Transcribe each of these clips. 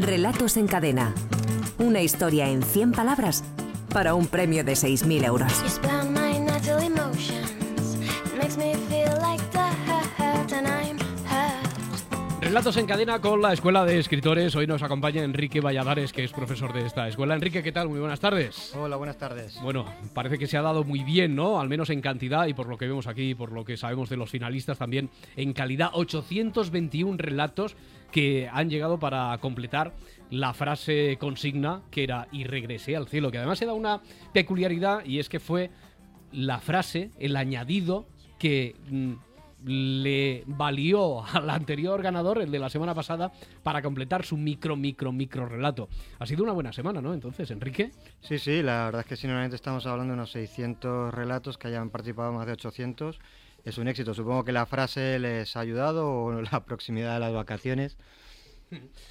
Relatos en cadena. Una historia en 100 palabras para un premio de 6.000 euros. Relatos en cadena con la Escuela de Escritores. Hoy nos acompaña Enrique Valladares, que es profesor de esta escuela. Enrique, ¿qué tal? Muy buenas tardes. Hola, buenas tardes. Bueno, parece que se ha dado muy bien, ¿no? Al menos en cantidad y por lo que vemos aquí, por lo que sabemos de los finalistas también, en calidad, 821 relatos que han llegado para completar la frase consigna que era y regresé al cielo, que además se da una peculiaridad y es que fue la frase, el añadido que mm, le valió al anterior ganador, el de la semana pasada, para completar su micro, micro, micro relato. Ha sido una buena semana, ¿no? Entonces, Enrique. Sí, sí, la verdad es que si normalmente estamos hablando de unos 600 relatos que hayan participado más de 800. Es un éxito. Supongo que la frase les ha ayudado o la proximidad de las vacaciones.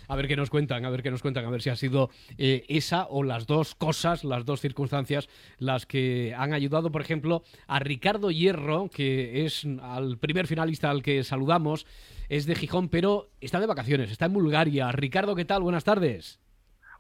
A ver qué nos cuentan, a ver qué nos cuentan, a ver si ha sido eh, esa o las dos cosas, las dos circunstancias las que han ayudado, por ejemplo, a Ricardo Hierro, que es al primer finalista al que saludamos, es de Gijón, pero está de vacaciones, está en Bulgaria. Ricardo, ¿qué tal? Buenas tardes.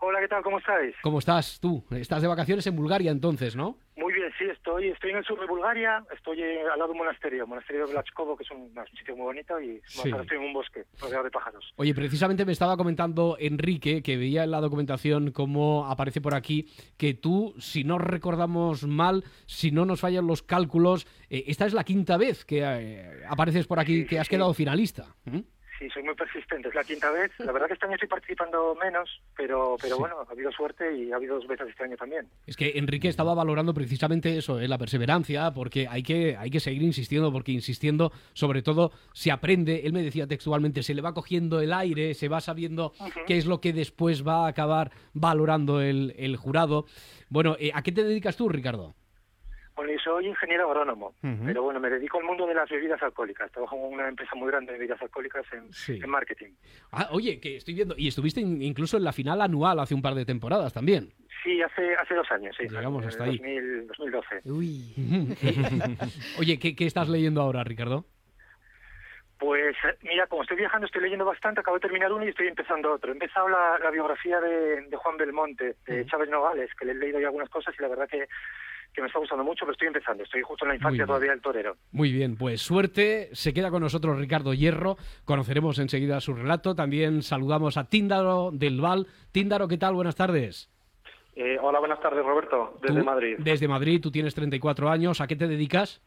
Hola, ¿qué tal? ¿Cómo estáis? ¿Cómo estás tú? Estás de vacaciones en Bulgaria entonces, ¿no? Muy bien, sí, estoy, estoy en el sur de Bulgaria, estoy eh, al lado de un monasterio, el monasterio de Vlachkovo, que es un, un, sitio muy bonito, y Sí. estoy en un bosque rodeado de pájaros. Oye, precisamente me estaba comentando Enrique, que veía en la documentación cómo aparece por aquí, que tú, si no recordamos mal, si no nos fallan los cálculos, eh, esta es la quinta vez que eh, apareces por aquí, Sí, que has sí. quedado finalista. ¿Mm? Sí, soy muy persistente, es la quinta vez. La verdad que este año estoy participando menos, pero, pero Sí. bueno, ha habido suerte y ha habido dos veces este año también. Es que Enrique estaba valorando precisamente eso, eh, la perseverancia, porque hay que, hay que seguir insistiendo, porque insistiendo, sobre todo, se aprende. Él me decía textualmente, se le va cogiendo el aire, se va sabiendo qué es lo que después va a acabar valorando el, el jurado. Bueno, eh, ¿a qué te dedicas tú, Ricardo? Bueno, yo soy ingeniero agrónomo, pero bueno, me dedico al mundo de las bebidas alcohólicas. Trabajo en una empresa muy grande de bebidas alcohólicas en, Sí. en marketing. Ah, oye, que estoy viendo, y estuviste in- incluso en la final anual hace un par de temporadas también. Sí, hace, hace dos años, sí. Llegamos hasta el ahí. 2000, 2012. Oye, ¿qué, qué estás leyendo ahora, Ricardo? Pues eh, mira, como estoy viajando, estoy leyendo bastante, acabo de terminar uno y estoy empezando otro. He empezado la, la biografía de, de Juan Belmonte, de Chávez Nogales, que le he leído ya algunas cosas y la verdad que, que me está gustando mucho, pero estoy empezando, estoy justo en la infancia todavía del torero. Muy bien, pues suerte. Se queda con nosotros Ricardo Hierro. Conoceremos enseguida su relato. También saludamos a Tíndaro del Val. Tíndaro, ¿qué tal? Buenas tardes. Eh, hola, buenas tardes, Roberto, desde Tú- Madrid. Desde Madrid, tú tienes 34 años. ¿A qué te dedicas?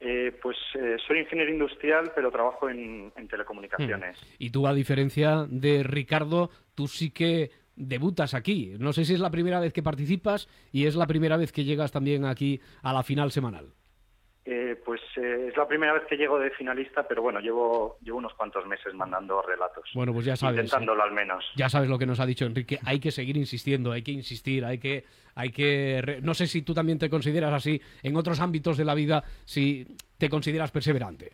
Eh, pues eh, soy ingeniero industrial, pero trabajo en, en telecomunicaciones. Y tú, a diferencia de Ricardo, tú sí que debutas aquí. No sé si es la primera vez que participas y es la primera vez que llegas también aquí a la final semanal. Eh, pues eh, es la primera vez que llego de finalista, pero bueno, llevo, llevo unos cuantos meses mandando relatos. Bueno, pues ya sabes. Intentándolo al menos. Ya sabes lo que nos ha dicho Enrique, hay que seguir insistiendo, hay que insistir, hay que, hay que, no sé si tú también te consideras así en otros ámbitos de la vida, si te consideras perseverante.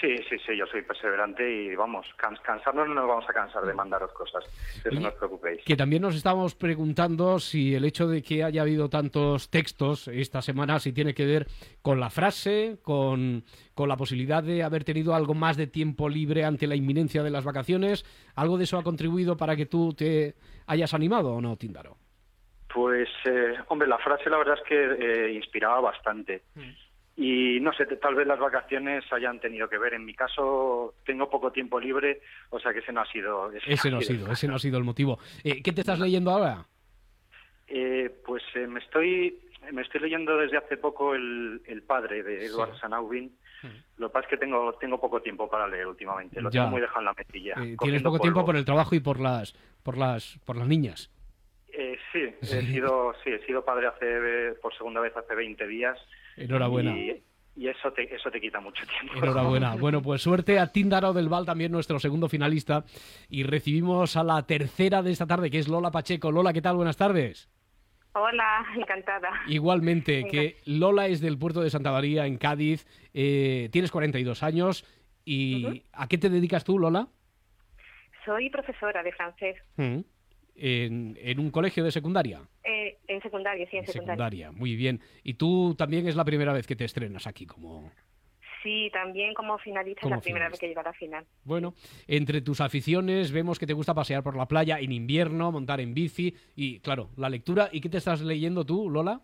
Sí, sí, sí, yo soy perseverante y vamos, cans- cansarnos no nos vamos a cansar de mandaros cosas. Eso Oye, no os preocupéis. Que también nos estábamos preguntando si el hecho de que haya habido tantos textos esta semana, si tiene que ver con la frase, con, con la posibilidad de haber tenido algo más de tiempo libre ante la inminencia de las vacaciones, ¿algo de eso ha contribuido para que tú te hayas animado o no, Tíndaro? Pues, eh, hombre, la frase la verdad es que eh, inspiraba bastante. Y no sé, tal vez las vacaciones hayan tenido que ver. En mi caso, tengo poco tiempo libre, o sea que ese no ha sido. Ese no ha sido, ese no ha sido el motivo. Eh, ¿Qué te estás leyendo ahora? Eh, pues eh, me estoy me estoy leyendo desde hace poco el, el padre de Edward Sí. Sanaubin. Lo que pasa es que tengo tengo poco tiempo para leer últimamente. Lo Ya. tengo muy dejado en la mesilla. Eh, tienes poco tiempo por el trabajo y por las por las por las niñas. Eh, sí, Sí. he sido sí he sido padre hace eh, por segunda vez hace 20 días. Enhorabuena. Y, y eso te eso te quita mucho tiempo. Enhorabuena. Bueno, pues suerte a Tíndaro del Val, también nuestro segundo finalista. Y recibimos a la tercera de esta tarde, que es Lola Pacheco. Lola, ¿qué tal? Buenas tardes. Hola, encantada. Igualmente, que Lola es del puerto de Santa María, en Cádiz. Eh, tienes 42 años. ¿Y a qué te dedicas tú, Lola? Soy profesora de francés Mm. En, en un colegio de secundaria. eh, en secundaria, sí, en secundaria. Secundaria, muy bien. Y tú también es la primera vez que te estrenas aquí como... Sí, también como finalista, es la primera vez que llego a la final. Bueno, entre tus aficiones vemos que te gusta pasear por la playa en invierno, montar en bici y, claro, la lectura. ¿Y qué te estás leyendo tú, Lola?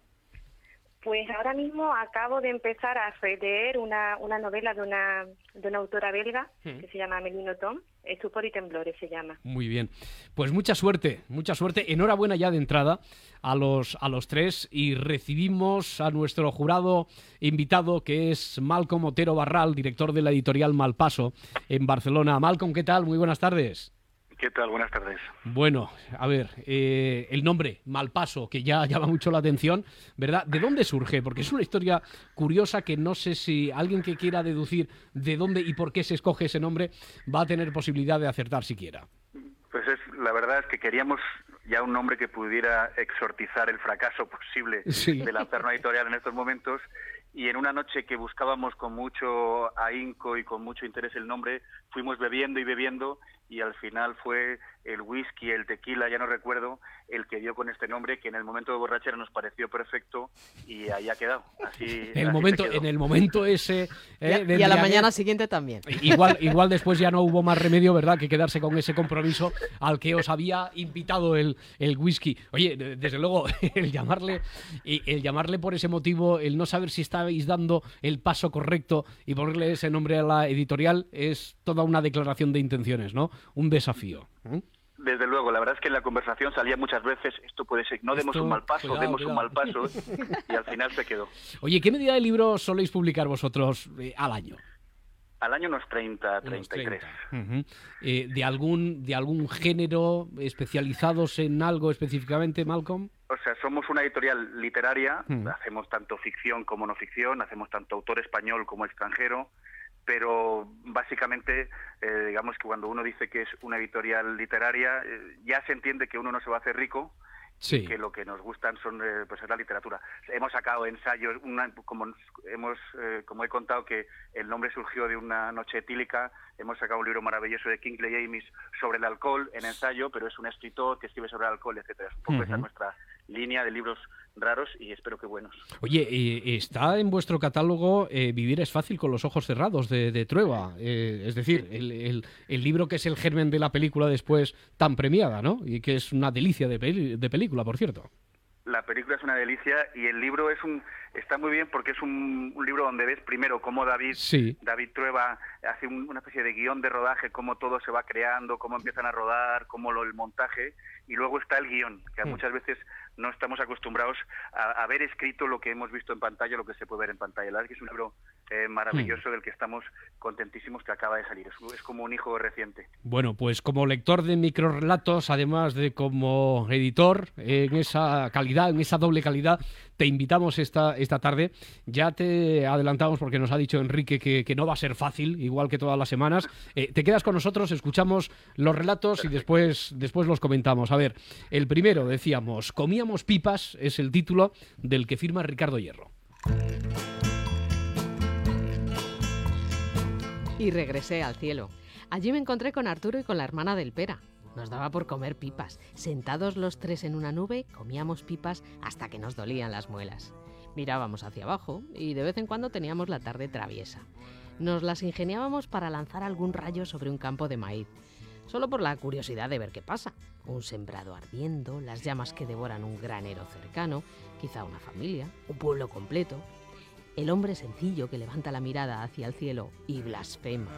Pues ahora mismo acabo de empezar a releer una, una novela de una, de una autora belga Hmm. que se llama Melino Tom, Estupor y Temblores se llama. Muy bien. Pues mucha suerte, mucha suerte. Enhorabuena ya de entrada a los, a los tres y recibimos a nuestro jurado invitado que es Malcolm Otero Barral, director de la editorial Malpaso en Barcelona. Malcolm, ¿qué tal? Muy buenas tardes. ¿Qué tal? Buenas tardes. Bueno, a ver, eh, el nombre, Malpaso, que ya llama mucho la atención, ¿verdad? ¿De dónde surge? Porque es una historia curiosa que no sé si alguien que quiera deducir de dónde y por qué se escoge ese nombre va a tener posibilidad de acertar siquiera. Pues es, la verdad es que queríamos ya un nombre que pudiera exortizar el fracaso posible Sí. de la Perno Editorial en estos momentos y en una noche que buscábamos con mucho ahínco y con mucho interés el nombre, fuimos bebiendo y bebiendo y al final fue el whisky, el tequila, ya no recuerdo, el que dio con este nombre que en el momento de borrachera nos pareció perfecto y ahí ha quedado. Así, En así el momento, quedó. en el momento ese. Y eh, a, y a la mañana siguiente también. Igual, igual después ya no hubo más remedio, ¿verdad?, que quedarse con ese compromiso al que os había invitado el, el whisky. Oye, de- desde luego, el llamarle, y el llamarle por ese motivo, el no saber si estabais dando el paso correcto y ponerle ese nombre a la editorial es toda una declaración de intenciones, ¿no? Un desafío. ¿eh? Desde luego, la verdad es que en la conversación salía muchas veces, esto puede ser, no demos un mal paso, cuidado, demos un mal paso, y al final se quedó. Oye, ¿qué medida de libros soléis publicar vosotros eh, al año? Al año unos 30, Unos 33. 30. Ujú. Eh, ¿de, algún, ¿De algún género especializados en algo específicamente, Malcolm? O sea, somos una editorial literaria, hacemos tanto ficción como no ficción, hacemos tanto autor español como extranjero, pero básicamente, eh, digamos que cuando uno dice que es una editorial literaria, eh, ya se entiende que uno no se va a hacer rico, Sí. que lo que nos gustan son eh, pues es la literatura. Hemos sacado ensayos, una- como hemos eh, como he contado que el nombre surgió de una noche etílica, hemos sacado un libro maravilloso de Kingsley Amis sobre el alcohol en ensayo, pero es un escritor que escribe sobre el alcohol, etcétera. Es un poco esa Ujú. nuestra línea de libros raros y espero que buenos. Oye, eh, está en vuestro catálogo eh, Vivir es fácil con los ojos cerrados de, de Trueba. Eh, es decir, el, el- el libro que es el germen de la película después tan premiada, ¿no? Y que es una delicia de, peli- de película, por cierto. La película es una delicia y el libro es un está muy bien porque es un, un libro donde ves primero cómo David Sí. David Trueba hace un- una especie de guion de rodaje, cómo todo se va creando, cómo empiezan a rodar, cómo lo, el montaje, y luego está el guion, que Mm. muchas veces no estamos acostumbrados a, ver escrito lo que hemos visto en pantalla, lo que se puede ver en pantalla. La verdad que es un libro eh, maravilloso Mm. del que estamos contentísimos que acaba de salir. Es, es como un hijo reciente. Bueno, pues como lector de microrelatos, además de como editor, en esa calidad, en esa doble calidad, te invitamos esta, esta tarde. Ya te adelantamos porque nos ha dicho Enrique que, que no va a ser fácil, igual que todas las semanas. Eh, te quedas con nosotros, escuchamos los relatos y después, después los comentamos. A ver, el primero, decíamos, Comíamos pipas, es el título del que firma Ricardo Hierro. Y regresé al cielo. Allí me encontré con Arturo y con la hermana del Pera. Nos daba por comer pipas. Sentados los tres en una nube, comíamos pipas hasta que nos dolían las muelas. Mirábamos hacia abajo y de vez en cuando teníamos la tarde traviesa. Nos las ingeniábamos para lanzar algún rayo sobre un campo de maíz, solo por la curiosidad de ver qué pasa. Un sembrado ardiendo, las llamas que devoran un granero cercano, quizá una familia, un pueblo completo. El hombre sencillo que levanta la mirada hacia el cielo y blasfema.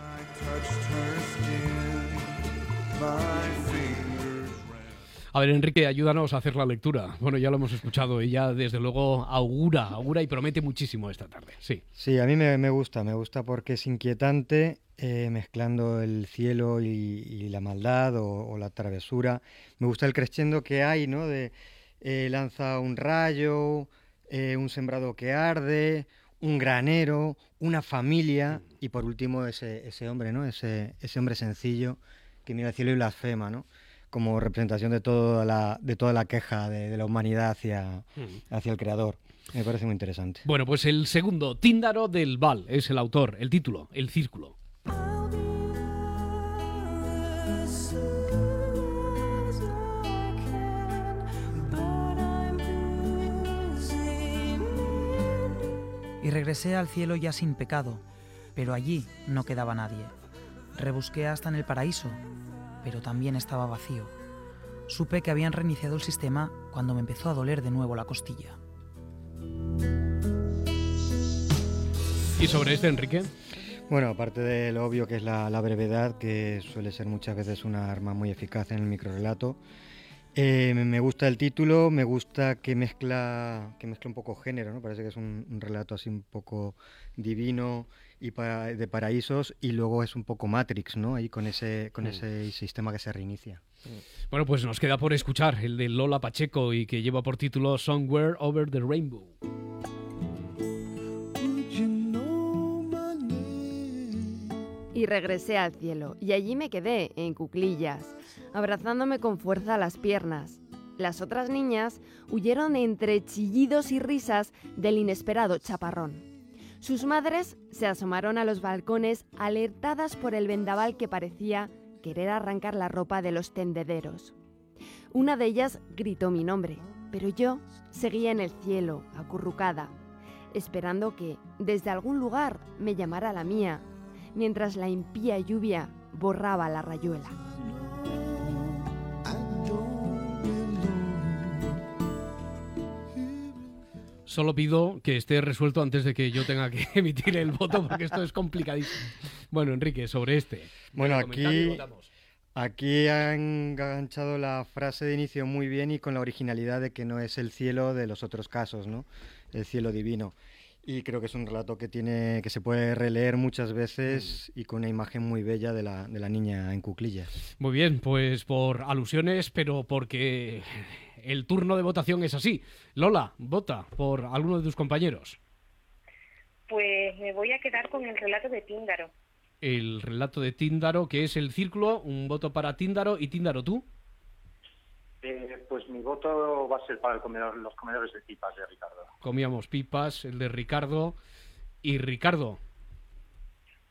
A ver, Enrique, ayúdanos a hacer la lectura. Bueno, ya lo hemos escuchado y ya desde luego augura, augura y promete muchísimo esta tarde. Sí. Sí, a mí me, me gusta, me gusta porque es inquietante, eh, mezclando el cielo y, y la maldad o, o la travesura. Me gusta el crescendo que hay, ¿no? De eh, lanza un rayo, eh, un sembrado que arde, un granero, una familia y por último ese, ese hombre, ¿no? Ese, ese hombre sencillo que mira al cielo y blasfema, ¿no? Como representación de toda la, de toda la queja de, de la humanidad hacia, hacia el creador. Me parece muy interesante. Bueno, pues el segundo, Tíndaro del Val, es el autor, el título, El Círculo. Y regresé al cielo ya sin pecado, pero allí no quedaba nadie. Rebusqué hasta en el paraíso, pero también estaba vacío. Supe que habían reiniciado el sistema cuando me empezó a doler de nuevo la costilla. ¿Y sobre este, Enrique? Bueno, aparte de lo obvio que es la, la brevedad, que suele ser muchas veces una arma muy eficaz en el microrelato, eh, me gusta el título, me gusta que mezcla, que mezcla un poco género, ¿no? Parece que es un, un relato así un poco divino y para, de paraísos y luego es un poco Matrix, ¿no? Ahí con ese, con Mm. ese sistema que se reinicia. Bueno, pues nos queda por escuchar el de Lola Pacheco y que lleva por título Somewhere Over the Rainbow. Y regresé al cielo, y allí me quedé, en cuclillas, abrazándome con fuerza las piernas. Las otras niñas huyeron entre chillidos y risas del inesperado chaparrón. Sus madres se asomaron a los balcones alertadas por el vendaval que parecía querer arrancar la ropa de los tendederos. Una de ellas gritó mi nombre, pero yo seguía en el cielo, acurrucada, esperando que desde algún lugar me llamara la mía, mientras la impía lluvia borraba la rayuela. Solo pido que esté resuelto antes de que yo tenga que emitir el voto porque esto es complicadísimo. Bueno, Enrique, sobre este. Bueno, aquí, votamos. aquí han enganchado la frase de inicio muy bien y con la originalidad de que no es el cielo de los otros casos, ¿no? El cielo divino. Y creo que es un relato que tiene que se puede releer muchas veces y con una imagen muy bella de la, de la niña en cuclillas. Muy bien, pues por alusiones, pero porque el turno de votación es así. Lola, vota por alguno de tus compañeros. Pues me voy a quedar con el relato de Tíndaro. El relato de Tíndaro, que es el círculo, un voto para Tíndaro y Tíndaro tú. Eh, pues mi voto va a ser para el comedor- los comedores de pipas de Ricardo. Comíamos pipas, el de Ricardo. Y Ricardo,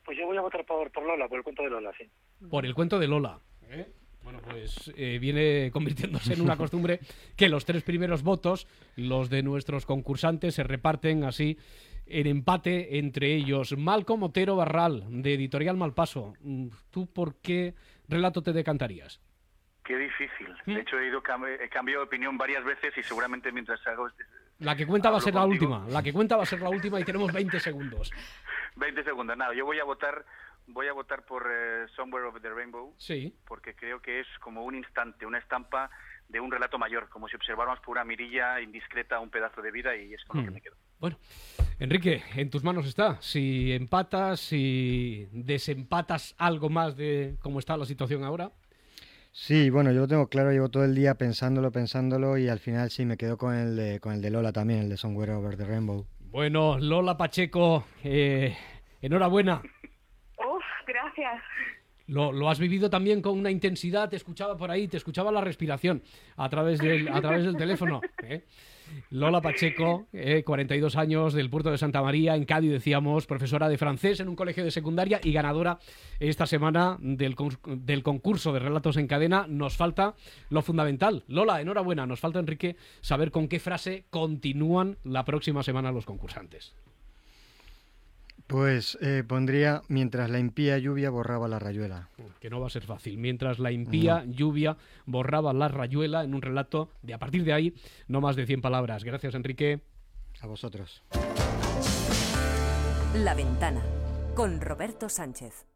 Pues yo voy a votar por, por Lola, por el cuento de Lola, sí. por el cuento de Lola. ¿eh? Bueno, pues eh, viene convirtiéndose en una costumbre que los tres primeros votos, los de nuestros concursantes, se reparten así en empate entre ellos. Malcom Otero Barral, de Editorial Malpaso. Mm, ¿Tú por qué relato te decantarías? Qué difícil. ¿Mm? De hecho, he, ido he cambiado de opinión varias veces y seguramente mientras hago este- La que cuenta va a ser la última. La que cuenta va a ser la última y tenemos 20 segundos. 20 segundos. Nada, yo voy a votar, voy a votar por eh, Somewhere Over the Rainbow Sí. porque creo que es como un instante, una estampa de un relato mayor, como si observáramos por una mirilla indiscreta un pedazo de vida y es con lo que Hmm. me quedo. Bueno, Enrique, en tus manos está. Si empatas, si desempatas algo más de cómo está la situación ahora. Sí, bueno, yo lo tengo claro, llevo todo el día pensándolo, pensándolo y al final sí me quedo con el de, con el de Lola también, el de Somewhere Over the Rainbow. Bueno, Lola Pacheco, eh, enhorabuena. Uf, gracias. Lo, lo has vivido también con una intensidad, te escuchaba por ahí, te escuchaba la respiración a través del, a través del teléfono. ¿eh? Lola Pacheco, eh, 42 años del puerto de Santa María, en Cádiz, decíamos, profesora de francés en un colegio de secundaria y ganadora esta semana del, con- del concurso de relatos en cadena. Nos falta lo fundamental. Lola, enhorabuena. Nos falta, Enrique, saber con qué frase continúan la próxima semana los concursantes. Pues eh, pondría mientras la impía lluvia borraba la rayuela. que no va a ser fácil. Mientras la impía lluvia borraba la rayuela en un relato de a partir de ahí no más de 100 palabras. Gracias, Enrique. A vosotros. La ventana con Roberto Sánchez.